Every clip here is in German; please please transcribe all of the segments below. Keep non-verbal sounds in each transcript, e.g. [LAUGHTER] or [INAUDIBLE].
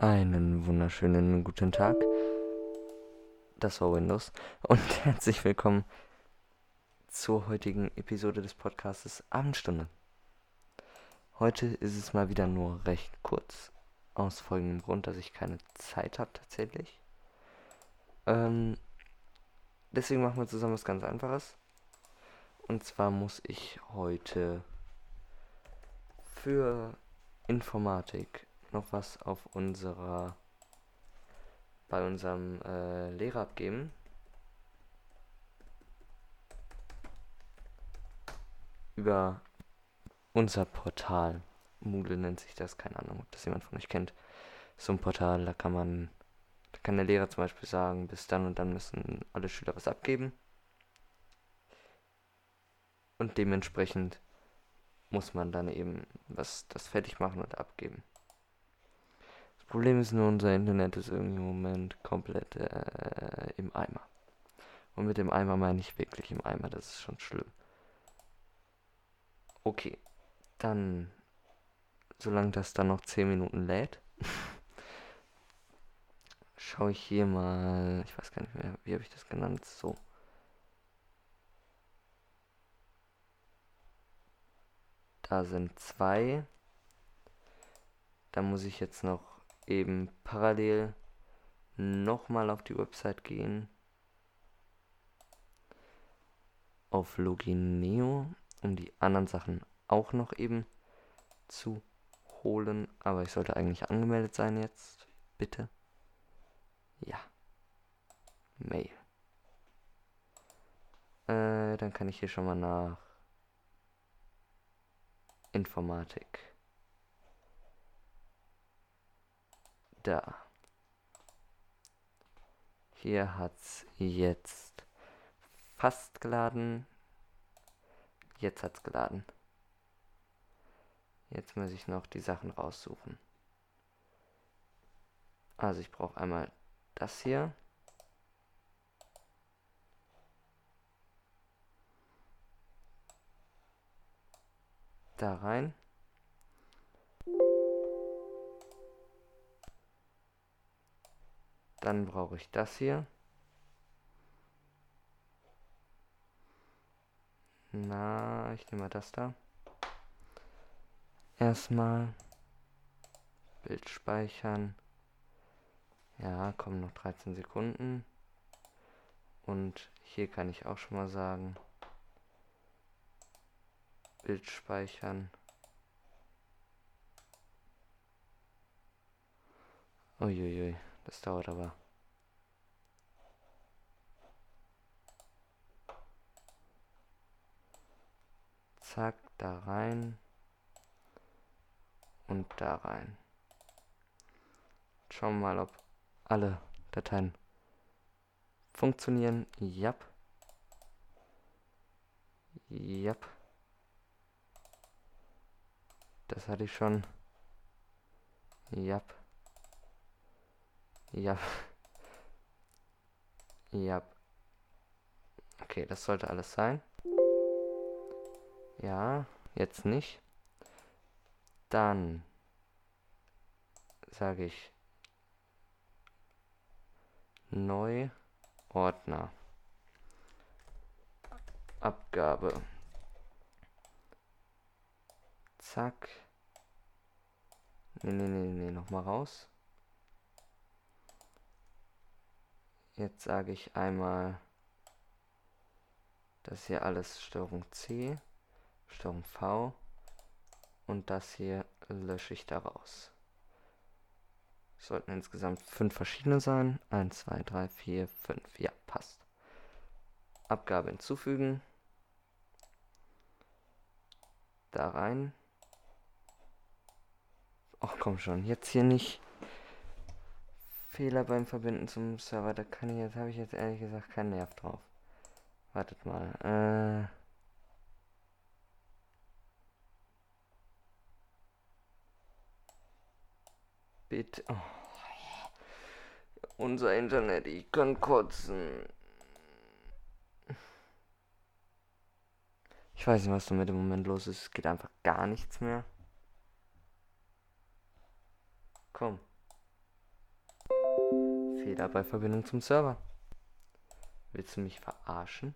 Einen wunderschönen guten Tag. Das war Windows und [LAUGHS] herzlich willkommen zur heutigen Episode des Podcasts Abendstunde. Heute ist es mal wieder nur recht kurz, aus folgendem Grund, dass ich keine Zeit habe tatsächlich. Ähm, deswegen machen wir zusammen was ganz Einfaches. Und zwar muss ich heute für Informatik noch was auf unserer bei unserem äh, Lehrer abgeben. Über unser Portal. Moodle nennt sich das, keine Ahnung, ob das jemand von euch kennt. So ein Portal, da kann man, da kann der Lehrer zum Beispiel sagen, bis dann und dann müssen alle Schüler was abgeben. Und dementsprechend muss man dann eben was das fertig machen und abgeben. Problem ist nur, unser Internet ist irgendwie im Moment komplett äh, im Eimer. Und mit dem Eimer meine ich wirklich im Eimer, das ist schon schlimm. Okay, dann, solange das dann noch 10 Minuten lädt, [LAUGHS] schaue ich hier mal, ich weiß gar nicht mehr, wie habe ich das genannt, so. Da sind zwei. Da muss ich jetzt noch eben parallel nochmal auf die Website gehen. Auf Logineo, um die anderen Sachen auch noch eben zu holen. Aber ich sollte eigentlich angemeldet sein jetzt. Bitte. Ja. Mail. Äh, dann kann ich hier schon mal nach Informatik. Da. Hier hat's jetzt fast geladen. Jetzt hat's geladen. Jetzt muss ich noch die Sachen raussuchen. Also ich brauche einmal das hier. Da rein. Dann brauche ich das hier. Na, ich nehme mal das da. Erstmal Bild speichern. Ja, kommen noch 13 Sekunden. Und hier kann ich auch schon mal sagen, Bild speichern. Uiuiui. Das dauert aber. Zack, da rein. Und da rein. Schauen wir mal, ob alle Dateien funktionieren. Jap. Jap. Das hatte ich schon. Jap. Ja. Ja. Okay, das sollte alles sein. Ja, jetzt nicht. Dann sage ich neu Ordner. Abgabe. Zack. Nee, nee, nee, nee, nochmal raus. Jetzt sage ich einmal, das hier alles Steuerung C, Steuerung V und das hier lösche ich daraus. Sollten insgesamt fünf verschiedene sein. 1, 2, 3, 4, 5. Ja, passt. Abgabe hinzufügen. Da rein. Ach komm schon, jetzt hier nicht. Fehler beim Verbinden zum Server. Da kann ich jetzt, habe ich jetzt ehrlich gesagt keinen Nerv drauf. Wartet mal. Äh. Bitte. Oh. Unser Internet, ich kann kotzen. Ich weiß nicht, was damit im Moment los ist. Es geht einfach gar nichts mehr. Komm. Fehler bei Verbindung zum Server. Willst du mich verarschen?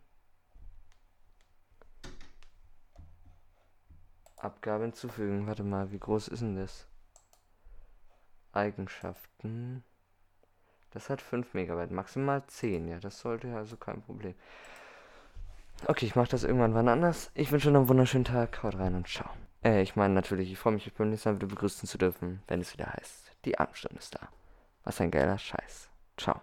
Abgabe hinzufügen. Warte mal, wie groß ist denn das? Eigenschaften. Das hat 5 Megabyte, maximal 10. Ja, das sollte ja also kein Problem. Okay, ich mache das irgendwann wann anders. Ich wünsche noch einen wunderschönen Tag. Haut rein und ciao. Äh, ich meine natürlich, ich freue mich, euch beim nächsten Mal wieder begrüßen zu dürfen, wenn es wieder heißt, die Abendstunde ist da. Was ein geiler Scheiß. Ciao.